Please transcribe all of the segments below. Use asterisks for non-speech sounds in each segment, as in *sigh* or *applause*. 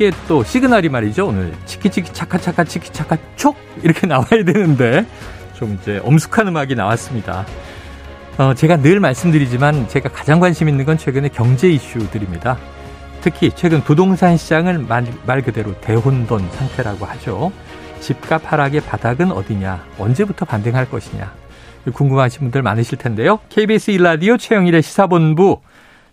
네, 이게 또 시그널이 말이죠. 오늘 치키치키 차카차카 치키차카 촉 이렇게 *laughs* 나와야 되는데 좀 이제 엄숙한 음악이 나왔습니다. 어, 제가 늘 말씀드리지만 제가 가장 관심 있는 건 최근의 경제 이슈들입니다. 특히 최근 부동산 시장을 말, 말 그대로 대혼돈 상태라고 하죠. 집값 하락의 바닥은 어디냐, 언제부터 반등할 것이냐. 궁금하신 분들 많으실 텐데요. KBS 일라디오 최영일의 시사본부.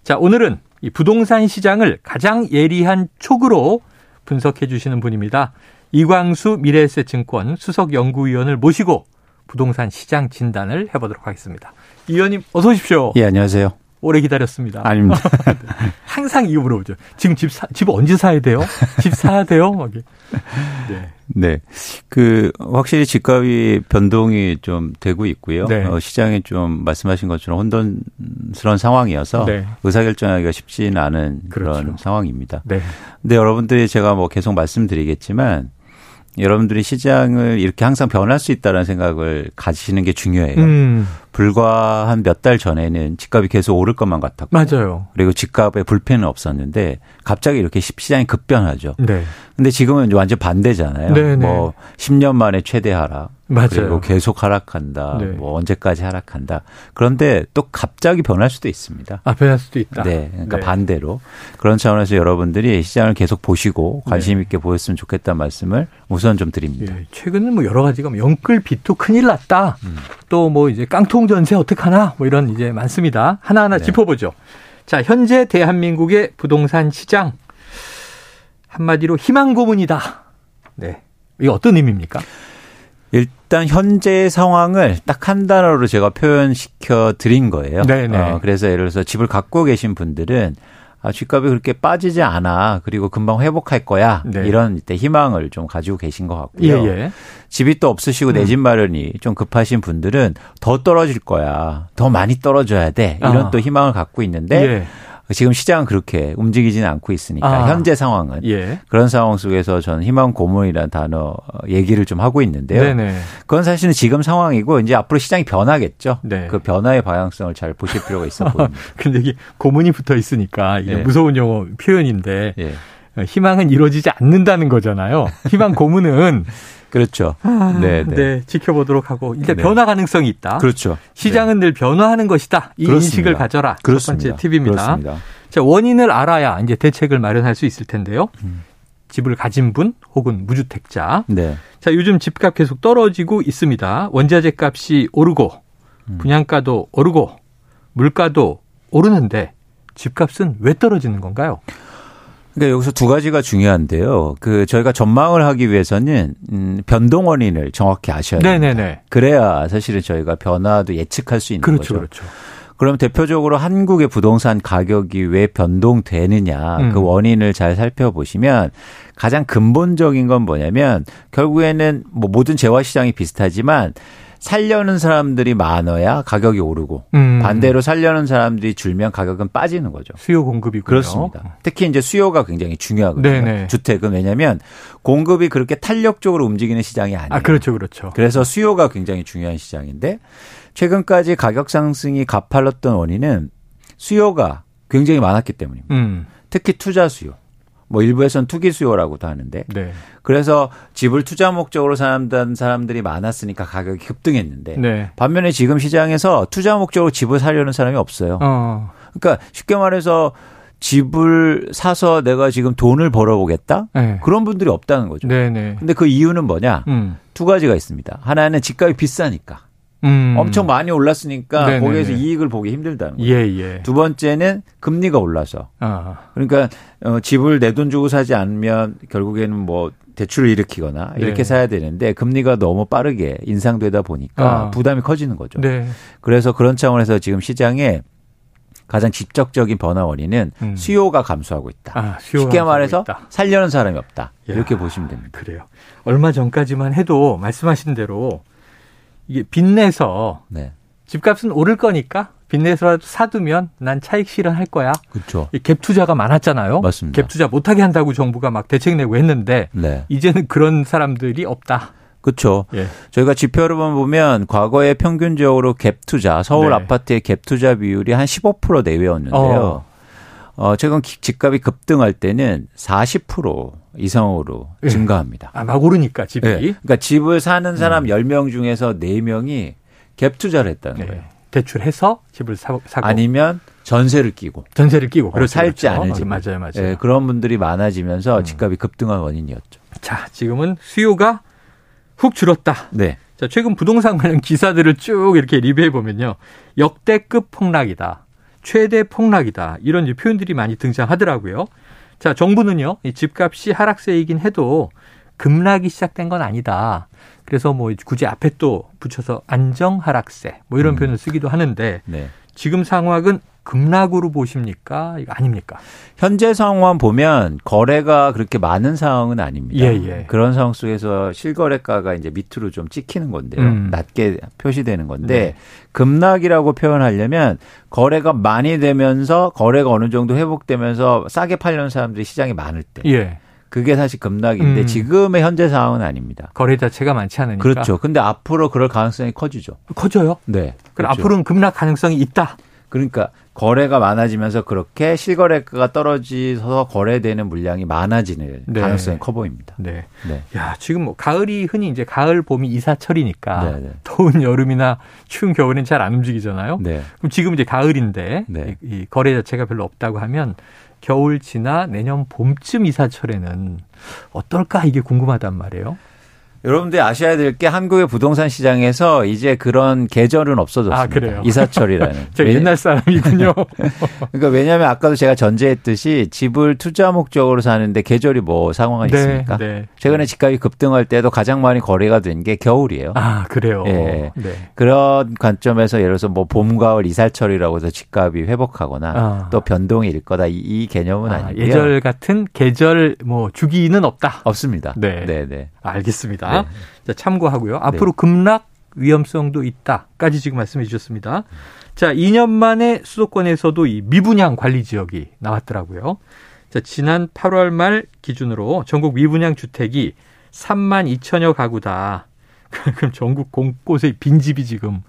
자, 오늘은 이 부동산 시장을 가장 예리한 촉으로 분석해 주시는 분입니다. 이광수 미래에셋증권 수석 연구위원을 모시고 부동산 시장 진단을 해보도록 하겠습니다. 이 의원님 어서 오십시오. 예, 안녕하세요. 오래 기다렸습니다. 아닙니다. *laughs* 항상 이거 물어보죠. 지금 집 사, 집 언제 사야 돼요? 집 사야 돼요? 네. 네. 그, 확실히 집값이 변동이 좀 되고 있고요. 네. 어, 시장이 좀 말씀하신 것처럼 혼돈스러운 상황이어서 네. 의사결정하기가 쉽지는 않은 그렇죠. 그런 상황입니다. 네. 근데 여러분들이 제가 뭐 계속 말씀드리겠지만 여러분들이 시장을 이렇게 항상 변할 수 있다는 생각을 가지시는 게 중요해요. 음. 불과 한 몇 달 전에는 집값이 계속 오를 것만 같았고. 맞아요. 그리고 집값에 불펜은 없었는데 갑자기 이렇게 시장이 급변하죠. 네. 근데 지금은 완전 반대잖아요. 네네. 네. 뭐 10년 만에 최대 하락. 맞아요. 그리고 계속 하락한다. 네. 뭐 언제까지 하락한다. 그런데 또 갑자기 변할 수도 있습니다. 아, 변할 수도 있다. 네. 그러니까 네. 반대로. 그런 차원에서 여러분들이 시장을 계속 보시고 관심 네. 있게 보였으면 좋겠다는 말씀을 우선 좀 드립니다. 예. 최근에 뭐 여러 가지가 뭐 영끌 빚도 큰일 났다. 음. 또뭐 이제 깡통 전세 어떡하나 뭐 이런 이제 많습니다. 하나하나 네. 짚어보죠. 자, 현재 대한민국의 부동산 시장 한마디로 희망 고문이다. 네. 이게 어떤 의미입니까? 일단 현재 상황을 딱 한 단어로 제가 표현시켜 드린 거예요. 네네. 어, 그래서 예를 들어서 집을 갖고 계신 분들은 아, 집값이 그렇게 빠지지 않아. 그리고 금방 회복할 거야. 네. 이런 이때 희망을 좀 가지고 계신 것 같고요. 예, 예. 집이 또 없으시고 내집 음. 마련이 좀 급하신 분들은 더 떨어질 거야. 더 많이 떨어져야 돼. 이런 아. 또 희망을 갖고 있는데 예. 지금 시장은 그렇게 움직이지는 않고 있으니까 아. 현재 상황은 예. 그런 상황 속에서 저는 희망 고문이라는 단어 얘기를 좀 하고 있는데요. 네네. 그건 사실은 지금 상황이고 이제 앞으로 시장이 변하겠죠. 네. 그 변화의 방향성을 잘 보실 필요가 있어 *laughs* 보입니다. 근데 이게 고문이 붙어 있으니까 이게 예. 무서운 용어 표현인데 예. 희망은 이루어지지 않는다는 거잖아요. 희망 고문은 *laughs* 그렇죠. 아, 네, 네. 네, 지켜보도록 하고 일단 네. 변화 가능성이 있다. 그렇죠. 시장은 네. 늘 변화하는 것이다. 이 그렇습니다. 인식을 가져라. 그렇습니다. 첫 번째 팁입니다. 그렇습니다. 자, 원인을 알아야 이제 대책을 마련할 수 있을 텐데요. 음. 집을 가진 분 혹은 무주택자. 네. 자, 요즘 집값 계속 떨어지고 있습니다. 원자재 값이 오르고 음. 분양가도 오르고 물가도 오르는데 집값은 왜 떨어지는 건가요? 그러니까 여기서 두 가지가 중요한데요. 그 저희가 전망을 하기 위해서는 음 변동 원인을 정확히 아셔야 돼요. 네네네. 그래야 사실은 저희가 변화도 예측할 수 있는 그렇죠, 거죠. 그렇죠. 그럼 대표적으로 한국의 부동산 가격이 왜 변동되느냐 음. 그 원인을 잘 살펴보시면 가장 근본적인 건 뭐냐면 결국에는 뭐 모든 재화 시장이 비슷하지만 살려는 사람들이 많아야 가격이 오르고 음. 반대로 살려는 사람들이 줄면 가격은 빠지는 거죠. 수요 공급이 그렇습니다. 특히 이제 수요가 굉장히 중요하거든요. 네네. 주택은 왜냐하면 공급이 그렇게 탄력적으로 움직이는 시장이 아니에요. 아 그렇죠, 그렇죠. 그래서 수요가 굉장히 중요한 시장인데 최근까지 가격 상승이 가팔랐던 원인은 수요가 굉장히 많았기 때문입니다. 음. 특히 투자 수요. 뭐 일부에서는 투기 수요라고도 하는데 네. 그래서 집을 투자 목적으로 사는 사람들이 많았으니까 가격이 급등했는데 네. 반면에 지금 시장에서 투자 목적으로 집을 사려는 사람이 없어요. 어. 그러니까 쉽게 말해서 집을 사서 내가 지금 돈을 벌어보겠다? 네. 그런 분들이 없다는 거죠. 네네. 네. 근데 그 이유는 뭐냐? 음. 두 가지가 있습니다. 하나는 집값이 비싸니까. 음. 엄청 많이 올랐으니까 네네네. 거기에서 이익을 보기 힘들다는 거죠. 예, 예. 두 번째는 금리가 올라서. 아. 그러니까 어, 집을 내 돈 주고 사지 않으면 결국에는 뭐 대출을 일으키거나 이렇게 네. 사야 되는데 금리가 너무 빠르게 인상되다 보니까 아. 부담이 커지는 거죠. 네. 그래서 그런 차원에서 지금 시장에 가장 직접적인 번화 원인은 음. 수요가 감소하고 있다. 아, 쉽게 말해서 있다. 살려는 사람이 없다. 야, 이렇게 보시면 됩니다. 그래요. 얼마 전까지만 해도 말씀하신 대로 이게 빚내서 네. 집값은 오를 거니까 빚내서라도 사두면 난 차익 실현할 거야. 그렇죠. 갭 투자가 많았잖아요. 맞습니다. 갭 투자 못하게 한다고 정부가 막 대책 내고 했는데 네. 이제는 그런 사람들이 없다. 그렇죠. 예. 저희가 지표로만 보면 과거에 평균적으로 갭 투자 서울 네. 아파트의 갭 투자 비율이 한 15% 내외였는데요. 어. 어, 최근 집값이 급등할 때는 40% 이상으로 예. 증가합니다. 아, 막 오르니까 집이. 예. 그러니까 집을 사는 사람 음. 10명 중에서 4명이 갭 투자를 했다는 예. 거예요. 대출해서 집을 사, 고 아니면 전세를 끼고 전세를 끼고 그렇죠, 살지 그렇죠. 않을 집 맞아요, 맞아요. 예, 그런 분들이 많아지면서 음. 집값이 급등한 원인이었죠. 자, 지금은 수요가 훅 줄었다. 네. 자, 최근 부동산 관련 기사들을 쭉 이렇게 리뷰해 보면요. 역대급 폭락이다. 최대 폭락이다. 이런 표현들이 많이 등장하더라고요. 자, 정부는요. 이 집값이 하락세이긴 해도 급락이 시작된 건 아니다. 그래서 뭐 굳이 앞에 또 붙여서 안정 하락세 뭐 이런 음. 표현을 쓰기도 하는데 네. 지금 상황은 급락으로 보십니까? 이거 아닙니까? 현재 상황만 보면 거래가 그렇게 많은 상황은 아닙니다. 예, 예. 그런 상황 속에서 실거래가가 이제 밑으로 좀 찍히는 건데요. 음. 낮게 표시되는 건데 네. 급락이라고 표현하려면 거래가 많이 되면서 거래가 어느 정도 회복되면서 싸게 팔려는 사람들이 시장에 많을 때. 예. 그게 사실 급락인데 음. 지금의 현재 상황은 아닙니다. 거래 자체가 많지 않으니까. 그렇죠. 근데 앞으로 그럴 가능성이 커지죠. 커져요? 네. 그럼 그렇죠. 앞으로는 급락 가능성이 있다. 그러니까 거래가 많아지면서 그렇게 실거래가가 떨어지서 거래되는 물량이 많아지는 네. 가능성이 커 보입니다. 네. 네. 야, 지금 뭐 가을이 흔히 이제 가을 봄이 이사철이니까 네, 네. 더운 여름이나 추운 겨울엔 잘 안 움직이잖아요. 네. 그럼 지금 이제 가을인데 네. 이, 이 거래 자체가 별로 없다고 하면 겨울 지나 내년 봄쯤 이사철에는 어떨까 이게 궁금하단 말이에요. 여러분들이 아셔야 될 게 한국의 부동산 시장에서 이제 그런 계절은 없어졌습니다. 아, 그래요? 이사철이라는. *laughs* 저 옛날 사람이군요. *laughs* 그러니까 왜냐하면 아까도 제가 전제했듯이 집을 투자 목적으로 사는데 계절이 뭐 상황이 네, 있습니까? 네. 최근에 집값이 급등할 때도 가장 많이 거래가 된 게 겨울이에요. 아 그래요. 예. 네. 그런 관점에서 예를 들어서 뭐 봄, 가을 이사철이라고 해서 집값이 회복하거나 아. 또 변동이 일 거다 이, 이 개념은 아, 니고요 예절 같은 계절 뭐 주기는 없다. 없습니다. 네, 네, 네. 알겠습니다. 네. 자, 참고하고요. 앞으로 네. 급락 위험성도 있다까지 지금 말씀해 주셨습니다. 자, 2년 만에 수도권에서도 이 미분양 관리 지역이 나왔더라고요. 자, 지난 8월 말 기준으로 전국 미분양 주택이 3만 2천여 가구다. *laughs* 그럼 전국 곳곳에 빈집이 지금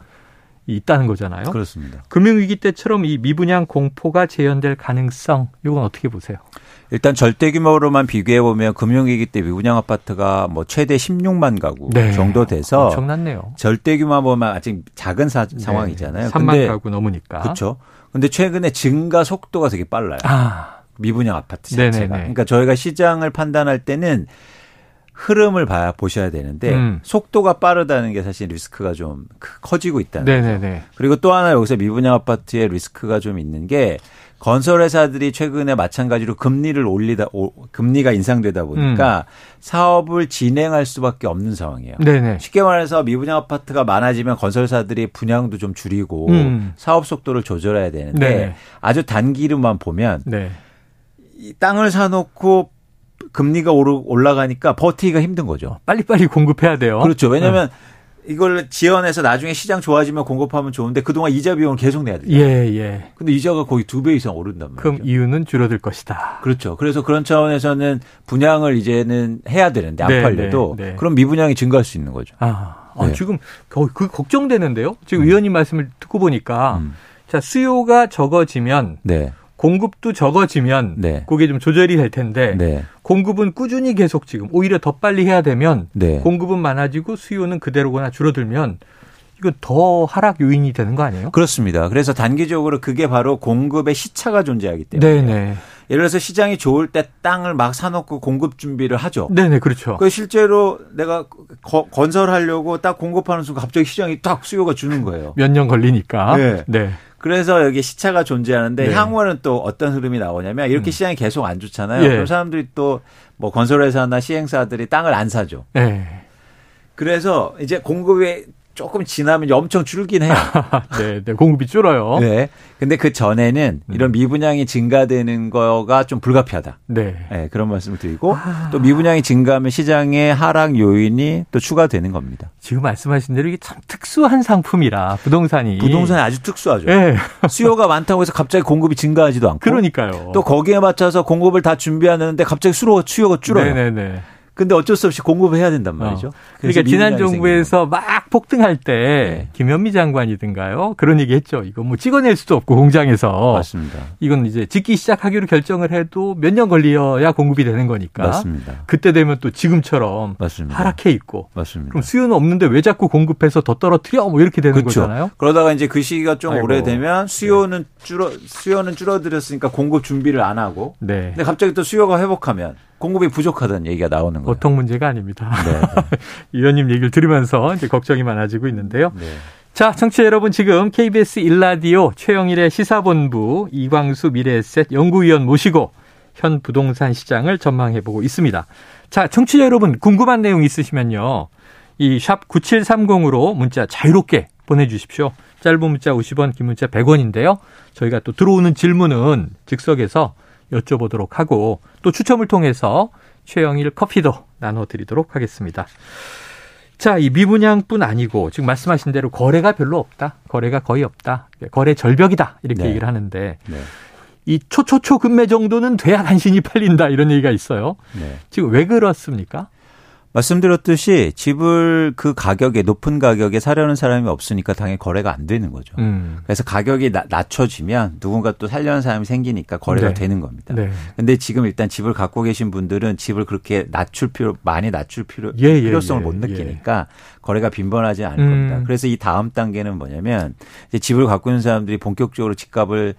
있다는 거잖아요. 그렇습니다. 금융위기 때처럼 이 미분양 공포가 재현될 가능성, 이건 어떻게 보세요? 일단 절대 규모로만 비교해 보면 금융위기 때 미분양 아파트가 뭐 최대 16만 가구 네. 정도 돼서 엄청났네요. 절대 규모 보면 아직 작은 사, 네. 상황이잖아요. 3만 근데, 가구 넘으니까. 그렇죠. 근데 최근에 증가 속도가 되게 빨라요. 아. 미분양 아파트 자체가. 네네네. 그러니까 저희가 시장을 판단할 때는 흐름을 봐야 보셔야 되는데 음. 속도가 빠르다는 게 사실 리스크가 좀 커지고 있다는 네네네. 거죠. 그리고 또 하나 여기서 미분양 아파트의 리스크가 좀 있는 게 건설 회사들이 최근에 마찬가지로 금리를 올리다 금리가 인상되다 보니까 음. 사업을 진행할 수밖에 없는 상황이에요. 네네. 쉽게 말해서 미분양 아파트가 많아지면 건설사들이 분양도 좀 줄이고 음. 사업 속도를 조절해야 되는데 네네. 아주 단기로만 보면 네. 이 땅을 사놓고 금리가 올라가니까 버티기가 힘든 거죠. 빨리빨리 공급해야 돼요. 그렇죠. 왜냐하면 네. 이걸 지원해서 나중에 시장 좋아지면 공급하면 좋은데 그동안 이자 비용을 계속 내야 돼요. 예, 예. 근데 이자가 거의 두 배 이상 오른단 말이죠. 그럼 이유는 줄어들 것이다. 그렇죠. 그래서 그런 차원에서는 분양을 이제는 해야 되는데 안 네, 팔려도 네, 네. 그럼 미분양이 증가할 수 있는 거죠. 아, 아 네. 지금 그 걱정되는데요. 지금 음. 의원님 말씀을 듣고 보니까 음. 자, 수요가 적어지면 네. 공급도 적어지면 네. 그게 좀 조절이 될 텐데 네. 공급은 꾸준히 계속 지금 오히려 더 빨리 해야 되면 네. 공급은 많아지고 수요는 그대로거나 줄어들면 이건 더 하락 요인이 되는 거 아니에요? 그렇습니다. 그래서 단기적으로 그게 바로 공급의 시차가 존재하기 때문에 네네. 예를 들어서 시장이 좋을 때 땅을 막 사놓고 공급 준비를 하죠. 네네 그렇죠. 그 실제로 내가 거, 건설하려고 딱 공급하는 순간 갑자기 시장이 딱 수요가 주는 거예요. 몇 년 걸리니까. 네. 네. 그래서 여기 시차가 존재하는데 네. 향후에는 또 어떤 흐름이 나오냐면 이렇게 음. 시장이 계속 안 좋잖아요. 예. 그럼 사람들이 또 뭐 건설회사나 시행사들이 땅을 안 사죠. 예. 그래서 이제 공급이 조금 지나면 엄청 줄긴 해요. *laughs* 네, 네, 공급이 줄어요. 네. 근데 그 전에는 음. 이런 미분양이 증가되는 거가 좀 불가피하다. 네. 네 그런 말씀을 드리고 아. 또 미분양이 증가하면 시장의 하락 요인이 또 추가되는 겁니다. 지금 말씀하신 대로 이게 참 특수한 상품이라 부동산이 부동산이 아주 특수하죠. 네. 수요가 많다고 해서 갑자기 공급이 증가하지도 않고 그러니까요. 또 거기에 맞춰서 공급을 다 준비하는데 갑자기 수요가 수요가 줄어요. 네 네 네. 네, 네. 근데 어쩔 수 없이 공급을 해야 된단 어. 말이죠. 어. 그러니까 지난 정부에서 막 폭등할 때 네. 김현미 장관이든가요 그런 얘기했죠. 이거 뭐 찍어낼 수도 없고 공장에서 맞습니다. 이건 이제 짓기 시작하기로 결정을 해도 몇 년 걸려야 공급이 되는 거니까. 맞습니다. 그때 되면 또 지금처럼 맞습니다. 하락해 있고. 맞습니다. 그럼 수요는 없는데 왜 자꾸 공급해서 더 떨어뜨려? 뭐 이렇게 되는 그렇죠. 거잖아요. 그러다가 이제 그 시기가 좀 아이고. 오래되면 수요는 줄어 수요는 줄어들었으니까 공급 준비를 안 하고. 네. 근데 갑자기 또 수요가 회복하면 공급이 부족하다는 얘기가 나오는 거예요. 보통 문제가 아닙니다. 네. *laughs* 위원님 얘기를 들으면서 이제 걱정이 많아지고 있는데요. 네. 자, 청취자 여러분 지금 KBS 일라디오 최영일의 시사본부 이광수 미래에셋 연구위원 모시고 현 부동산 시장을 전망해 보고 있습니다. 자, 청취자 여러분 궁금한 내용 있으시면요. 이 샵 9730으로 문자 자유롭게 보내주십시오. 짧은 문자 50원, 긴 문자 100원인데요. 저희가 또 들어오는 질문은 즉석에서 여쭤보도록 하고 또 추첨을 통해서 최영일 커피도 나눠드리도록 하겠습니다. 자, 이 미분양뿐 아니고 지금 말씀하신 대로 거래가 별로 없다. 거래가 거의 없다. 거래 절벽이다. 이렇게 네. 얘기를 하는데 네. 이 초초초 금매 정도는 돼야 간신히 팔린다 이런 얘기가 있어요. 네. 지금 왜 그렇습니까? 말씀드렸듯이 집을 그 가격에 높은 가격에 사려는 사람이 없으니까 당연히 거래가 안 되는 거죠. 음. 그래서 가격이 나, 낮춰지면 누군가 또 살려는 사람이 생기니까 거래가 네. 되는 겁니다. 네. 근데 지금 일단 집을 갖고 계신 분들은 집을 그렇게 낮출 필요 많이 낮출 필요 예, 예, 필요성을 예, 못 느끼니까 예. 거래가 빈번하지 않을 음. 겁니다. 그래서 이 다음 단계는 뭐냐면 이제 집을 갖고 있는 사람들이 본격적으로 집값을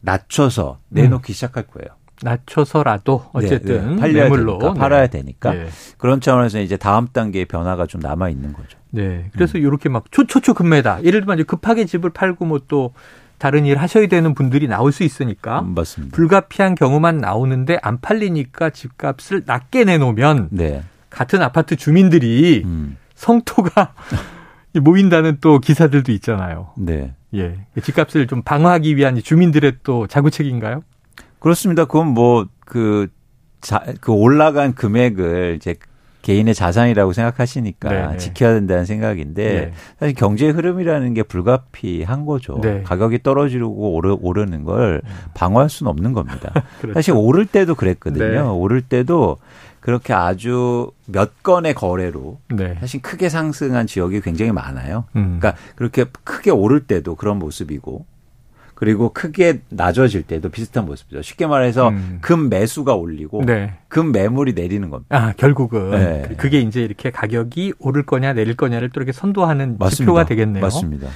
낮춰서 내놓기 음. 시작할 거예요. 낮춰서라도 어쨌든 네, 네. 팔려야 매물로 되니까, 팔아야 되니까 네. 그런 차원에서 이제 다음 단계의 변화가 좀 남아 있는 거죠. 네. 그래서 음. 이렇게 막 초초초 금매다. 예를 들면 급하게 집을 팔고 뭐 또 다른 일 하셔야 되는 분들이 나올 수 있으니까 음, 맞습니다. 불가피한 경우만 나오는데 안 팔리니까 집값을 낮게 내놓으면 네. 같은 아파트 주민들이 음. 성토가 *laughs* 모인다는 또 기사들도 있잖아요. 네. 예. 집값을 좀 방어하기 위한 주민들의 또 자구책인가요? 그렇습니다. 그건 뭐, 그, 자, 그 올라간 금액을 이제 개인의 자산이라고 생각하시니까 네네. 네. 지켜야 된다는 생각인데 네. 사실 경제 흐름이라는 게 불가피한 거죠. 네. 가격이 떨어지고 오르, 오르는 걸 음. 방어할 수는 없는 겁니다. *laughs* 그렇죠. 사실 오를 때도 그랬거든요. 네. 오를 때도 그렇게 아주 몇 건의 거래로 네. 사실 크게 상승한 지역이 굉장히 많아요. 음. 그러니까 그렇게 크게 오를 때도 그런 모습이고 그리고 크게 낮아질 때도 비슷한 모습이죠. 쉽게 말해서 음. 금 매수가 올리고 네. 금 매물이 내리는 겁니다. 아 결국은 네. 그게 이제 이렇게 가격이 오를 거냐 내릴 거냐를 또 이렇게 선도하는 맞습니다. 지표가 되겠네요. 맞습니다.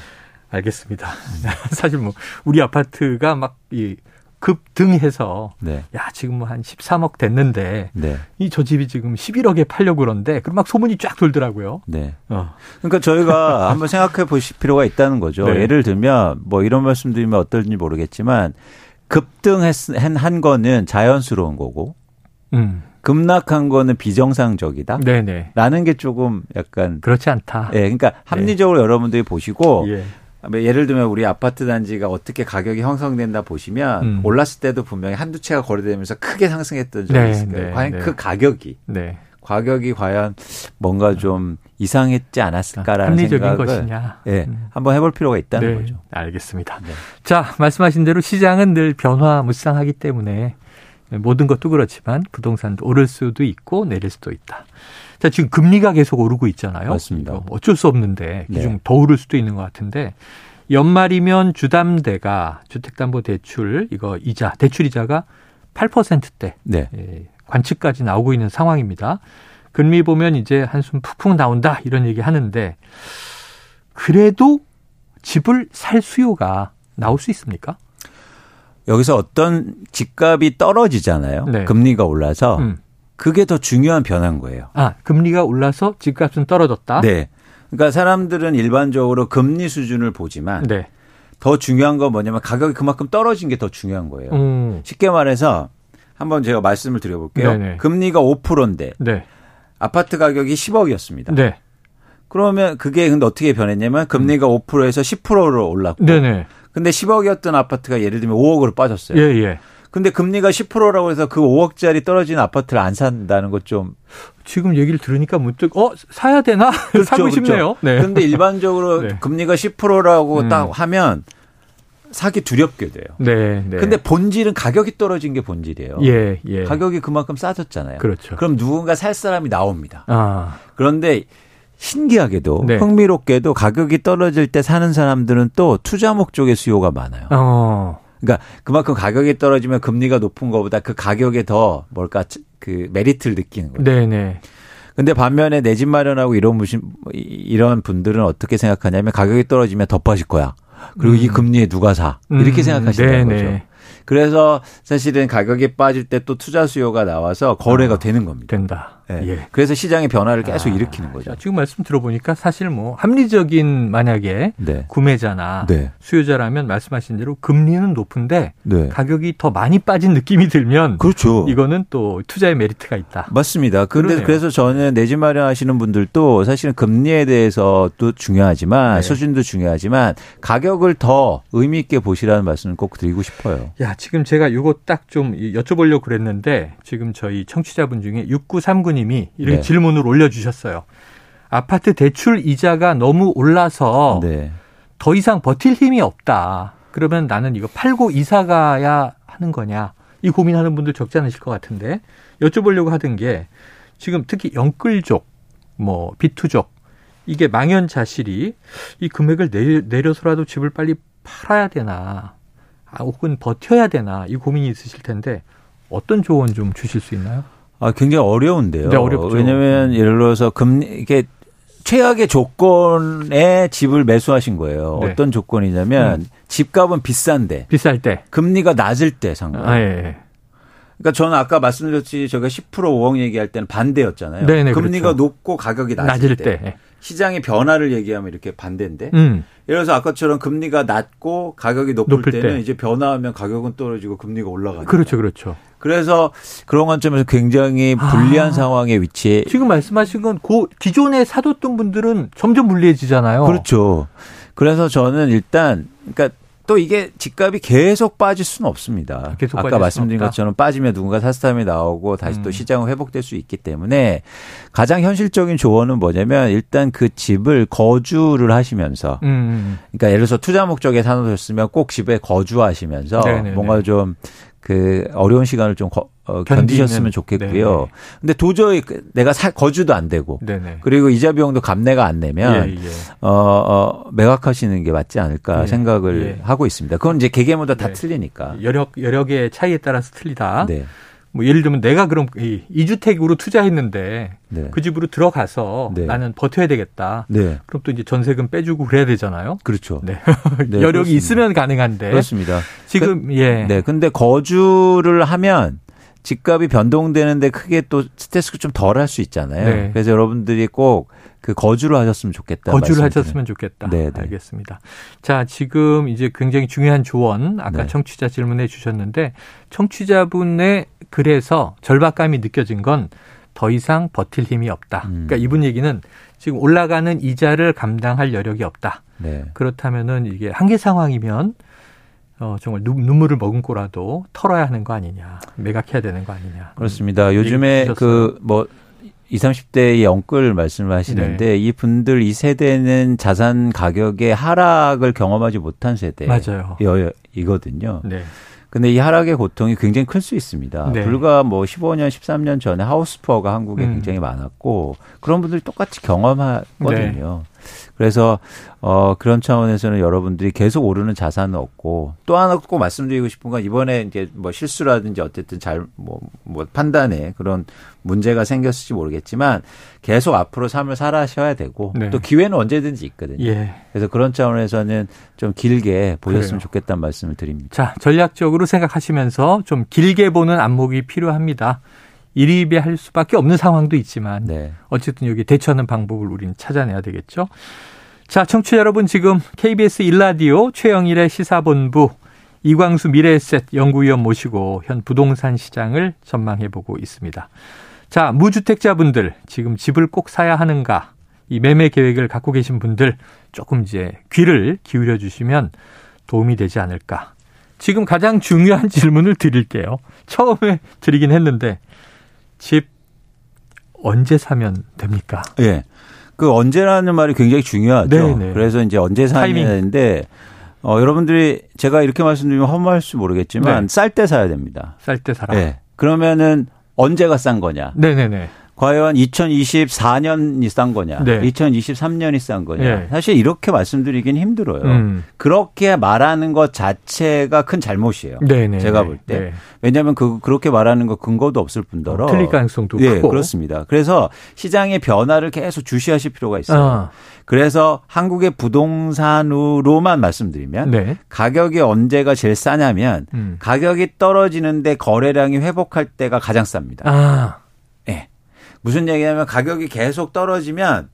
알겠습니다. *laughs* 사실 뭐 우리 아파트가 막 이 급등해서 네. 야 지금 뭐 한 13억 됐는데 네. 이저 집이 지금 11억에 팔려고 그러는데 그럼 막 소문이 쫙 돌더라고요. 네. 어. 그러니까 저희가 *laughs* 한번 생각해 보실 필요가 있다는 거죠. 네. 예를 들면 뭐 이런 말씀드리면 어떨지 모르겠지만 급등한 거는 자연스러운 거고 음. 급락한 거는 비정상적이다. 네네. 라는 게 조금 약간 그렇지 않다. 예, 그러니까 합리적으로 네. 여러분들이 보시고 예. 뭐 예를 들면 우리 아파트 단지가 어떻게 가격이 형성된다 보시면 음. 올랐을 때도 분명히 한두 채가 거래되면서 크게 상승했던 적이 네, 있을 거예요. 네, 과연 네. 그 가격이 네. 가격이 과연 뭔가 좀 이상했지 않았을까라는 합리적인 생각을 것이냐. 예, 음. 한번 해볼 필요가 있다는 네, 거죠. 알겠습니다. 네. 자, 말씀하신 대로 시장은 늘 변화무쌍하기 때문에 모든 것도 그렇지만 부동산도 오를 수도 있고 내릴 수도 있다. 자, 지금 금리가 계속 오르고 있잖아요. 맞습니다. 어쩔 수 없는데 기중 네. 더 오를 수도 있는 것 같은데 연말이면 주담대가 주택담보대출 이거 이자 대출 이자가 8%대 네. 예, 관측까지 나오고 있는 상황입니다. 금리 보면 이제 한숨 푹푹 나온다 이런 얘기 하는데 그래도 집을 살 수요가 나올 수 있습니까? 여기서 어떤 집값이 떨어지잖아요. 네. 금리가 올라서 음. 그게 더 중요한 변화인 거예요. 아, 금리가 올라서 집값은 떨어졌다? 네. 그러니까 사람들은 일반적으로 금리 수준을 보지만 네. 더 중요한 건 뭐냐면 가격이 그만큼 떨어진 게 더 중요한 거예요. 음. 쉽게 말해서 한번 제가 말씀을 드려볼게요. 네네. 금리가 5%인데 네. 아파트 가격이 10억이었습니다. 네. 그러면 그게 근데 어떻게 변했냐면 금리가 음. 5%에서 10%로 올랐고. 네네. 근데 10억이었던 아파트가 예를 들면 5억으로 빠졌어요. 예, 예. 근데 금리가 10%라고 해서 그 5억짜리 떨어진 아파트를 안 산다는 것 좀 지금 얘기를 들으니까 문득 어 사야 되나 *laughs* 그렇죠, 사고 그렇죠. 싶네요. 네. 그런데 일반적으로 *laughs* 네. 금리가 10%라고 음. 딱 하면 사기 두렵게 돼요. 네, 네. 근데 본질은 가격이 떨어진 게 본질이에요. 예, 예. 가격이 그만큼 싸졌잖아요. 그렇죠. 그럼 누군가 살 사람이 나옵니다. 아. 그런데 신기하게도 네. 흥미롭게도 가격이 떨어질 때 사는 사람들은 또 투자 목적의 수요가 많아요. 어. 그러니까 그만큼 가격이 떨어지면 금리가 높은 것보다 그 가격에 더 뭘까 그 메리트를 느끼는 거예요. 네네. 근데 반면에 내 집 마련하고 이런 무신 이런 분들은 어떻게 생각하냐면 가격이 떨어지면 더 빠질 거야. 그리고 음. 이 금리에 누가 사 이렇게 음. 생각하시는 거죠. 그래서 사실은 가격이 빠질 때 또 투자 수요가 나와서 거래가 아, 되는 겁니다. 된다. 네. 예. 그래서 시장의 변화를 계속 아, 일으키는 거죠. 지금 말씀 들어보니까 사실 뭐 합리적인 만약에 네. 구매자나 네. 수요자라면 말씀하신 대로 금리는 높은데 네. 가격이 더 많이 빠진 느낌이 들면 그렇죠. 이거는 또 투자의 메리트가 있다. 맞습니다. 그런데 그래서 저는 내 집 마련하시는 분들도 사실은 금리에 대해서도 중요하지만 네. 수준도 중요하지만 가격을 더 의미 있게 보시라는 말씀을 꼭 드리고 싶어요. 야, 지금 제가 이거 딱 좀 여쭤보려고 그랬는데 지금 저희 청취자분 중에 6939님 님이 이렇게 네. 질문을 올려주셨어요. 아파트 대출 이자가 너무 올라서 네. 더 이상 버틸 힘이 없다. 그러면 나는 이거 팔고 이사 가야 하는 거냐. 이 고민하는 분들 적지 않으실 것 같은데 여쭤보려고 하던 게 지금 특히 영끌족, 뭐 비투족 이게 망연자실이 이 금액을 내려, 서라도 집을 빨리 팔아야 되나 아, 혹은 버텨야 되나 이 고민이 있으실 텐데 어떤 조언 좀 주실 수 있나요? 아, 굉장히 어려운데요. 네, 어렵죠. 왜냐면 예를 들어서 금리 이게 최악의 조건에 집을 매수하신 거예요. 네. 어떤 조건이냐면 음. 집값은 비싼데 비쌀 때 금리가 낮을 때산 거예요. 아, 예, 예. 그러니까 저는 아까 말씀드렸지 제가 10% 5억 얘기할 때는 반대였잖아요. 네네, 네, 금리가 그렇죠. 높고 가격이 낮을, 낮을 때. 때. 시장의 변화를 얘기하면 이렇게 반대인데. 음. 예를 들어서 아까처럼 금리가 낮고 가격이 높을, 높을 때는 때. 이제 변화하면 가격은 떨어지고 금리가 올라가는 그렇죠, 그렇죠. 그래서 그런 관점에서 굉장히 불리한 아, 상황에 위치해. 지금 말씀하신 건그 기존에 사뒀던 분들은 점점 불리해지잖아요. 그렇죠. 그래서 저는 일단 그러니까 또 이게 집값이 계속 빠질 수는 없습니다. 계속 아까 말씀드린 것처럼 빠지면 누군가 사스탐이 나오고 다시 음. 또 시장은 회복될 수 있기 때문에 가장 현실적인 조언은 뭐냐면 일단 그 집을 거주를 하시면서 음. 음, 음. 그러니까 예를 들어서 투자 목적에 사놓으셨으면 꼭 집에 거주하시면서 네네네. 뭔가 좀 그 어려운 시간을 좀 거, 어, 견디셨으면 좋겠고요. 네네. 근데 도저히 그 내가 사, 거주도 안 되고 네네. 그리고 이자 비용도 감내가 안 되면 예, 예. 어, 어, 매각하시는 게 맞지 않을까 예, 생각을 예. 하고 있습니다. 그건 이제 개개마다 다 네. 틀리니까. 여력 여력의 차이에 따라서 틀리다. 네. 뭐 예를 들면 내가 그럼 이 2주택으로 투자했는데 네. 그 집으로 들어가서 네. 나는 버텨야 되겠다. 네. 그럼 또 이제 전세금 빼주고 그래야 되잖아요. 그렇죠. 네. 네 *laughs* 여력이 그렇습니다. 있으면 가능한데. 그렇습니다. 지금 그, 예. 네. 근데 거주를 하면 집값이 변동되는데 크게 또 스트레스가 좀 덜 할 수 있잖아요. 네. 그래서 여러분들이 꼭 그 거주를 하셨으면 좋겠다. 거주를 하셨으면 좋겠다. 네, 네. 알겠습니다. 자, 지금 이제 굉장히 중요한 조언 아까 네. 청취자 질문해 주셨는데 청취자분의 글에서 절박감이 느껴진 건 더 이상 버틸 힘이 없다. 음. 그러니까 이분 얘기는 지금 올라가는 이자를 감당할 여력이 없다. 네. 그렇다면은 이게 한계 상황이면 어, 정말 눈물을 머금고라도 털어야 하는 거 아니냐. 매각해야 되는 거 아니냐. 그렇습니다. 요즘에 그 뭐 20, 30대의 영끌 말씀을 하시는데 네. 이 분들 이 세대는 자산 가격의 하락을 경험하지 못한 세대. 맞아요. 이거든요. 네. 근데 이 하락의 고통이 굉장히 클 수 있습니다. 네. 불과 뭐 15년, 13년 전에 하우스푸어가 한국에 음. 굉장히 많았고 그런 분들이 똑같이 경험하거든요. 네. 그래서 어 그런 차원에서는 여러분들이 계속 오르는 자산은 없고 또 하나 꼭 말씀드리고 싶은 건 이번에 이제 뭐 실수라든지 어쨌든 잘 뭐뭐 뭐 판단에 그런 문제가 생겼을지 모르겠지만 계속 앞으로 삶을 살아셔야 되고 네. 또 기회는 언제든지 있거든요. 예. 그래서 그런 차원에서는 좀 길게 보셨으면 그래요. 좋겠다는 말씀을 드립니다. 자, 전략적으로 생각하시면서 좀 길게 보는 안목이 필요합니다. 일입에할 수밖에 없는 상황도 있지만 네. 어쨌든 여기 대처하는 방법을 우리는 찾아내야 되겠죠. 자, 청취자 여러분 지금 KBS 일라디오 최영일의 시사본부 이광수 미래에셋 연구위원 모시고 현 부동산 시장을 전망해 보고 있습니다. 자, 무주택자분들 지금 집을 꼭 사야 하는가? 이 매매 계획을 갖고 계신 분들 조금 이제 귀를 기울여 주시면 도움이 되지 않을까. 지금 가장 중요한 *laughs* 질문을 드릴게요. 처음에 드리긴 했는데 집 언제 사면 됩니까? 예. 네. 그 언제라는 말이 굉장히 중요하죠. 네네. 네. 그래서 이제 언제 사야 되는데 어, 여러분들이 제가 이렇게 말씀드리면 험할지 모르겠지만 네. 쌀때 사야 됩니다. 쌀 때 사라. 네. 그러면은 언제가 싼 거냐? 네네네. 과연 2024년이 싼 거냐, 네. 2023년이 싼 거냐. 네. 사실 이렇게 말씀드리긴 힘들어요. 음. 그렇게 말하는 것 자체가 큰 잘못이에요. 네네. 제가 볼 때. 네. 왜냐하면 그 그렇게 말하는 거 근거도 없을 뿐더러 틀릴 가능성도 네, 크고. 그렇습니다. 그래서 시장의 변화를 계속 주시하실 필요가 있어요. 아. 그래서 한국의 부동산으로만 말씀드리면 네. 가격이 언제가 제일 싸냐면 음. 가격이 떨어지는데 거래량이 회복할 때가 가장 쌉니다. 아. 무슨 얘기냐면 가격이 계속 떨어지면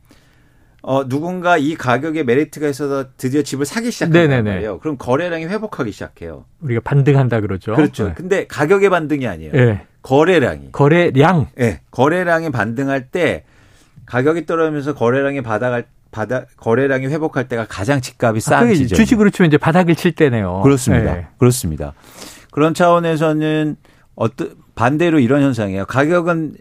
어 누군가 이 가격에 메리트가 있어서 드디어 집을 사기 시작한단 말이에요. 그럼 거래량이 회복하기 시작해요. 우리가 반등한다 그러죠. 그렇죠. 네. 근데 가격의 반등이 아니에요. 네. 거래량이. 거래량. 예. 네. 거래량이 반등할 때 가격이 떨어지면서 거래량이 바닥할 바닥 거래량이 회복할 때가 가장 집값이 싼 아, 지점. 주식으로 치면 이제 바닥을 칠 때네요. 그렇습니다. 네. 그렇습니다. 그런 차원에서는 어떤 반대로 이런 현상이에요. 가격은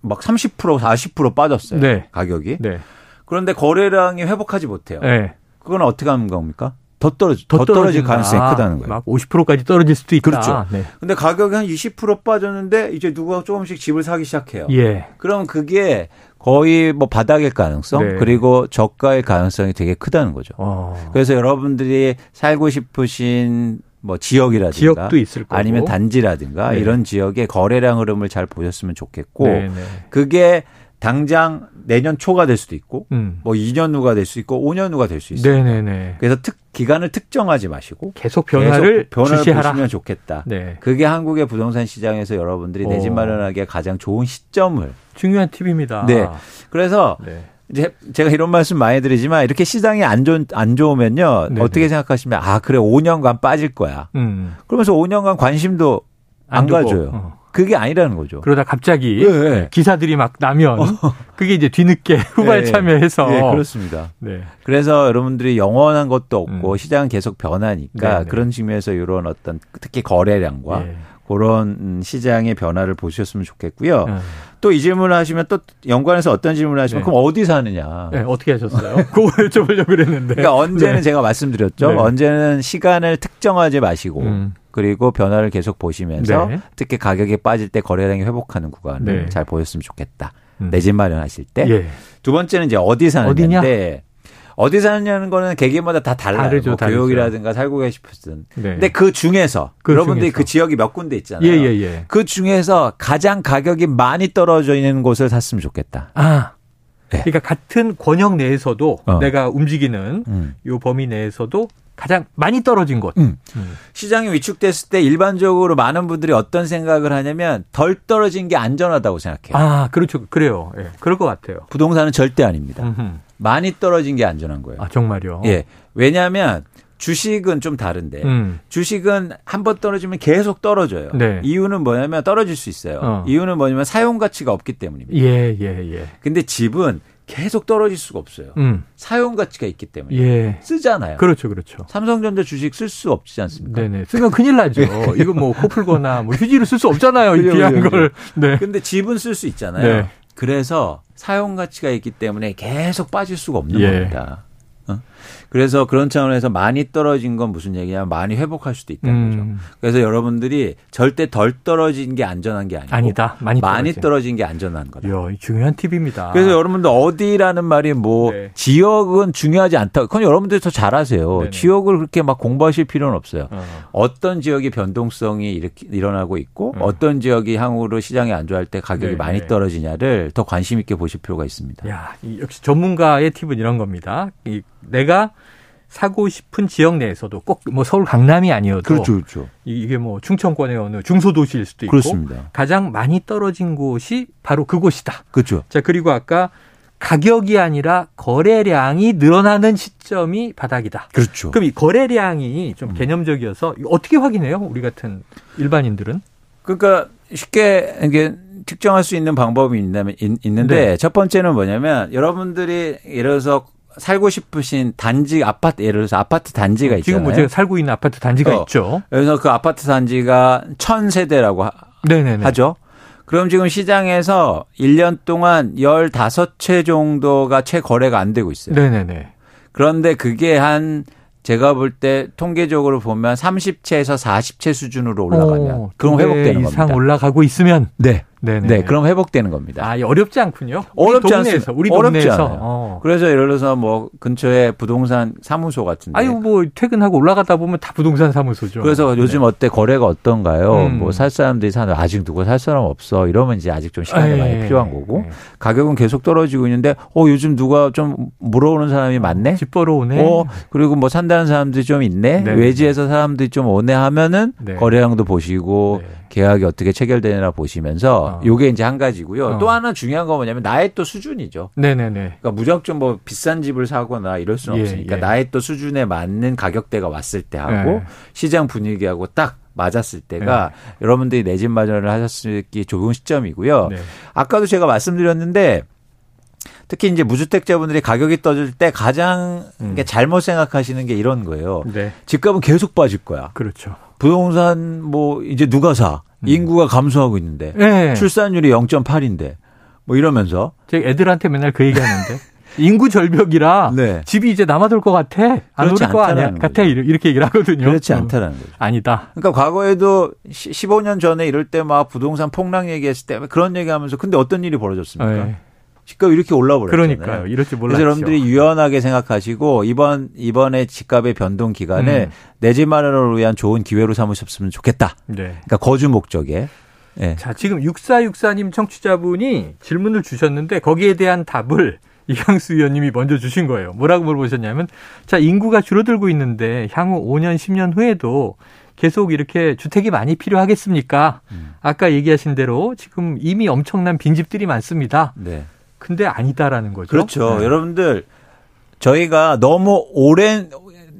막 30% 40% 빠졌어요. 네. 가격이. 네. 그런데 거래량이 회복하지 못해요. 네. 그건 어떻게 하는 겁니까? 더 떨어지 더, 더 떨어질 가능성이 아, 크다는 거예요. 막 50%까지 떨어질 수도 있다. 그렇죠. 네. 근데 가격이 한 20% 빠졌는데 이제 누가 조금씩 집을 사기 시작해요. 예. 그럼 그게 거의 뭐 바닥일 가능성 네. 그리고 저가일 가능성이 되게 크다는 거죠. 어. 그래서 여러분들이 살고 싶으신 뭐 지역이라든가 지역도 있을 거고. 아니면 단지라든가 네. 이런 지역의 거래량 흐름을 잘 보셨으면 좋겠고 네, 네. 그게 당장 내년 초가 될 수도 있고 음. 뭐 2년 후가 될 수 있고 5년 후가 될 수 있어요. 네네네. 네, 네. 그래서 특 기간을 특정하지 마시고 계속 변화를 계속 변화를 주시하라. 보시면 좋겠다. 네. 그게 한국의 부동산 시장에서 여러분들이 내 집 마련하기에 가장 좋은 시점을 중요한 팁입니다. 네. 그래서 네. 이제 제가 이런 말씀 많이 드리지만 이렇게 시장이 안, 좋, 안 좋으면요. 네네. 어떻게 생각하시면 아, 그래 5년간 빠질 거야. 음. 그러면서 5년간 관심도 안, 안 가져요. 어. 그게 아니라는 거죠. 그러다 갑자기 네. 기사들이 막 나면 어. *laughs* 그게 이제 뒤늦게 후발 네. 참여해서 네, 그렇습니다. 네. 그래서 여러분들이 영원한 것도 없고 음. 시장은 계속 변하니까 네, 네. 그런 측면에서 이런 어떤 특히 거래량과 예. 그런 시장의 변화를 보셨으면 좋겠고요. 음. 또 이 질문을 하시면 또 연관해서 어떤 질문을 하시면 네. 그럼 어디 사느냐? 네, 어떻게 하셨어요? *laughs* 그거 여쭤보려고 그랬는데. 그러니까 언제는 네. 제가 말씀드렸죠. 네. 언제는 시간을 특정하지 마시고 음. 그리고 변화를 계속 보시면서 네. 특히 가격이 빠질 때 거래량이 회복하는 구간을 네. 잘 보였으면 좋겠다. 음. 내집 마련하실 때. 예. 두 번째는 이제 어디 사느냐인데 어디 사느냐는 거는 개개마다 다 달라요. 다르죠, 뭐 다르죠. 교육이라든가 살고 계시든. 네. 근데 그 중에서 그 여러분들이 중에서. 그 지역이 몇 군데 있잖아요. 예, 예, 예. 그 중에서 가장 가격이 많이 떨어져 있는 곳을 샀으면 좋겠다. 아. 네. 그러니까 같은 권역 내에서도 어. 내가 움직이는 음. 요 범위 내에서도 가장 많이 떨어진 곳. 음. 음. 시장이 위축됐을 때 일반적으로 많은 분들이 어떤 생각을 하냐면 덜 떨어진 게 안전하다고 생각해요. 아, 그렇죠. 그래요. 예. 그럴 것 같아요. 부동산은 절대 아닙니다. 음흠. 많이 떨어진 게 안전한 거예요. 아, 정말요? 예. 왜냐하면 주식은 좀 다른데 음. 주식은 한 번 떨어지면 계속 떨어져요. 네. 이유는 뭐냐면 떨어질 수 있어요. 어. 이유는 뭐냐면 사용 가치가 없기 때문입니다. 예, 예, 예. 근데 집은 계속 떨어질 수가 없어요. 음. 사용 가치가 있기 때문에 예. 쓰잖아요. 그렇죠, 그렇죠. 삼성전자 주식 쓸 수 없지 않습니까? 네네. 쓰면 큰일 나죠. 이거 뭐 코 풀거나 뭐 휴지를 쓸 수 없잖아요. 이 귀한 걸. 네. 근데 집은 쓸 수 있잖아요. 네. 그래서 사용 가치가 있기 때문에 계속 빠질 수가 없는 예. 겁니다. 어? 그래서 그런 차원에서 많이 떨어진 건 무슨 얘기냐면 많이 회복할 수도 있다는 음. 거죠. 그래서 여러분들이 절대 덜 떨어진 게 안전한 게 아니고 아니다. 많이, 많이 떨어진 게 안전한 거다. 이야, 중요한 팁입니다. 그래서 여러분들 어디라는 말이 뭐 네. 지역은 중요하지 않다. 그건 여러분들이 더 잘하세요. 네네. 지역을 그렇게 막 공부하실 필요는 없어요. 어. 떤 지역이 변동성이 이렇게 일어나고 있고 음. 어떤 지역이 향후로 시장이 안 좋아할 때 가격이 네네. 많이 떨어지냐를 더 관심 있게 보실 필요가 있습니다. 야, 역시 전문가의 팁은 이런 겁니다. 내가 사고 싶은 지역 내에서도 꼭 뭐 서울 강남이 아니어도 그렇죠, 그렇죠. 이게 뭐 충청권의 어느 중소도시일 수도 있고 그렇습니다. 가장 많이 떨어진 곳이 바로 그곳이다. 그렇죠. 자 그리고 아까 가격이 아니라 거래량이 늘어나는 시점이 바닥이다. 그렇죠. 그럼 이 거래량이 좀 음. 개념적이어서 어떻게 확인해요? 우리 같은 일반인들은? 그러니까 쉽게 이게 측정할 수 있는 방법이 있는데 네. 첫 번째는 뭐냐면 여러분들이 예를 들어서 살고 싶으신 단지 아파트 예를 들어서 아파트 단지가 있잖아요. 지금 뭐 제가 살고 있는 아파트 단지가 어, 있죠. 그래서 그 아파트 단지가 천 세대라고 하, 하죠. 그럼 지금 시장에서 1년 동안 15채 정도가 채 거래가 안 되고 있어요. 네네네. 그런데 그게 한 제가 볼 때 통계적으로 보면 30채에서 40채 수준으로 올라가면 오, 그럼 회복되는 이상 겁니다. 올라가고 있으면 네. 네네. 네, 그럼 회복되는 겁니다. 아, 어렵지 않군요. 어렵지 않습니다. 우리 동네에서. 어. 그래서 예를 들어서 뭐 근처에 부동산 사무소 같은데. 아유, 뭐 퇴근하고 올라가다 보면 다 부동산 사무소죠. 그래서 네. 요즘 어때 거래가 어떤가요? 음. 뭐살 사람들이 사는 아직 누구 살 사람 없어. 이러면 이제 아직 좀 시간이 에이. 많이 필요한 거고. 에이. 가격은 계속 떨어지고 있는데 어, 요즘 누가 좀 물어오는 사람이 많네. 집 보러 오네. 어, 그리고 뭐 산다는 사람들이 좀 있네. 네. 외지에서 사람들이 좀 오네 하면은 네. 거래량도 보시고 네. 계약이 어떻게 체결되나 보시면서 어. 요게 이제 한 가지고요. 어. 또 하나 중요한 건 뭐냐면 나의 또 수준이죠. 네네네. 그러니까 무작정 뭐 비싼 집을 사거나 이럴 수는 예, 없으니까 예. 나의 또 수준에 맞는 가격대가 왔을 때 하고 예. 시장 분위기하고 딱 맞았을 때가 네. 여러분들이 내 집 마련을 하셨기 좋은 시점이고요. 네. 아까도 제가 말씀드렸는데 특히 이제 무주택자분들이 가격이 떠질 때 가장 음. 잘못 생각하시는 게 이런 거예요. 네. 집값은 계속 빠질 거야. 그렇죠. 부동산 뭐 이제 누가 사? 음. 인구가 감소하고 있는데 네. 출산율이 0.8인데 뭐 이러면서 제가 애들한테 맨날 그 얘기하는데 *laughs* 인구 절벽이라 네. 집이 이제 남아돌 것 같아 안 오를 거 아니야 거죠. 같아 이렇게 얘기를 하거든요. 그렇지 않다라는 거죠. 아니다. 그러니까 과거에도 15년 전에 이럴 때 막 부동산 폭락 얘기했을 때 그런 얘기하면서 근데 어떤 일이 벌어졌습니까? 네. 집값 이렇게 올라버렸잖아요. 그러니까요. 이럴지 몰랐죠. 그래서 여러분들이 유연하게 생각하시고 이번 이번에 집값의 변동 기간에 음. 내집 마련을 위한 좋은 기회로 삼으셨으면 좋겠다. 네. 그러니까 거주 목적에. 네. 자, 지금 6464님 청취자분이 질문을 주셨는데 거기에 대한 답을 *laughs* 이강수 의원님이 먼저 주신 거예요. 뭐라고 물어보셨냐면 자, 인구가 줄어들고 있는데 향후 5년, 10년 후에도 계속 이렇게 주택이 많이 필요하겠습니까? 음. 아까 얘기하신 대로 지금 이미 엄청난 빈집들이 많습니다. 네. 근데 아니다라는 거죠. 그렇죠. 네. 여러분들 저희가 너무 오랜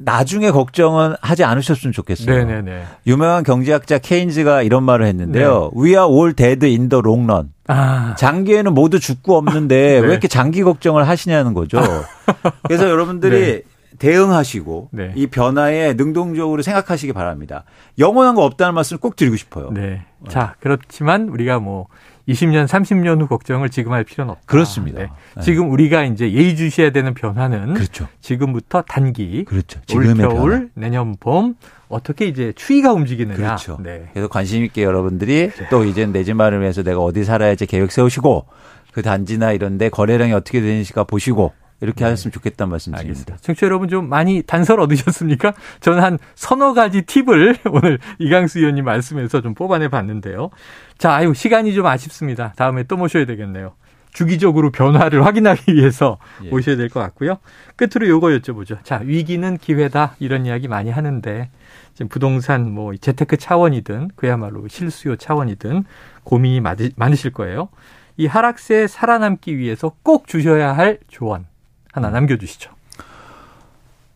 나중에 걱정은 하지 않으셨으면 좋겠어요. 네네네. 유명한 경제학자 케인즈가 이런 말을 했는데요. 네. We are all dead in the long run. 아. 장기에는 모두 죽고 없는데 *laughs* 네. 왜 이렇게 장기 걱정을 하시냐는 거죠. *laughs* 그래서 여러분들이 네. 대응하시고 네. 이 변화에 능동적으로 생각하시기 바랍니다. 영원한 거 없다는 말씀을 꼭 드리고 싶어요. 네. 자, 그렇지만 우리가 뭐 20년, 30년 후 걱정을 지금 할 필요는 없다. 그렇습니다. 네. 네. 지금 우리가 이제 예의주시해야 되는 변화는 그렇죠. 지금부터 단기, 그렇죠. 올 겨울, 변화. 내년 봄 어떻게 이제 추위가 움직이느냐. 그렇죠. 네. 그래서 관심 있게 여러분들이. 또 이제 내 집 마련을 위해서 내가 어디 살아야지 계획 세우시고 그 단지나 이런데 거래량이 어떻게 되는지가 보시고 이렇게 네. 하셨으면 좋겠다는 말씀 드립니다. 청취자 여러분 좀 많이 단서를 얻으셨습니까? *laughs* 저는 한 서너 가지 팁을 *laughs* 오늘 이강수 의원님 말씀에서 좀 뽑아내 봤는데요. 자, 아유, 시간이 좀 아쉽습니다. 다음에 또 모셔야 되겠네요. 주기적으로 변화를 확인하기 위해서 *laughs* 예. 모셔야 될 것 같고요. 끝으로 요거 여쭤보죠. 자, 위기는 기회다. 이런 이야기 많이 하는데, 지금 부동산 뭐 재테크 차원이든 그야말로 실수요 차원이든 고민이 많으실 거예요. 이 하락세에 살아남기 위해서 꼭 주셔야 할 조언 하나 남겨주시죠.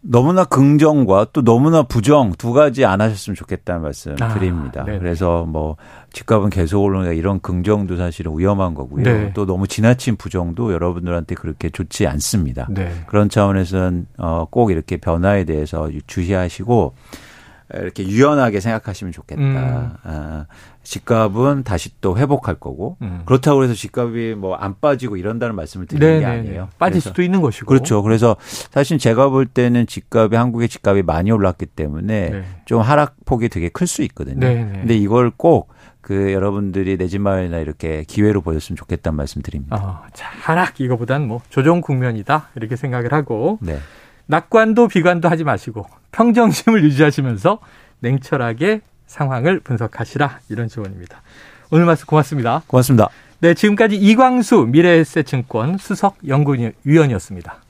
너무나 긍정과 또 너무나 부정 두 가지 안 하셨으면 좋겠다는 말씀 아, 드립니다. 네 그래서 뭐 집값은 계속 오르는 이런 긍정도 사실은 위험한 거고요. 네. 또 너무 지나친 부정도 여러분들한테 그렇게 좋지 않습니다. 네. 그런 차원에서는 어 꼭 이렇게 변화에 대해서 주시하시고 이렇게 유연하게 생각하시면 좋겠다. 음. 아, 집값은 다시 또 회복할 거고 음. 그렇다고 해서 집값이 뭐 안 빠지고 이런다는 말씀을 드리는 네네네. 게 아니에요. 빠질 수도 있는 것이고. 그렇죠. 그래서 사실 제가 볼 때는 집값이 한국의 집값이 많이 올랐기 때문에 네. 좀 하락폭이 되게 클 수 있거든요. 네네. 근데 이걸 꼭 그 여러분들이 내 집 마련이나 이렇게 기회로 보였으면 좋겠다는 말씀 드립니다. 어, 자, 하락 이거보단 뭐 조정 국면이다 이렇게 생각을 하고 네. 낙관도 비관도 하지 마시고 평정심을 유지하시면서 냉철하게 상황을 분석하시라 이런 조언입니다. 오늘 말씀 고맙습니다. 고맙습니다. 네, 지금까지 이광수 미래에셋증권 수석 연구위원이었습니다.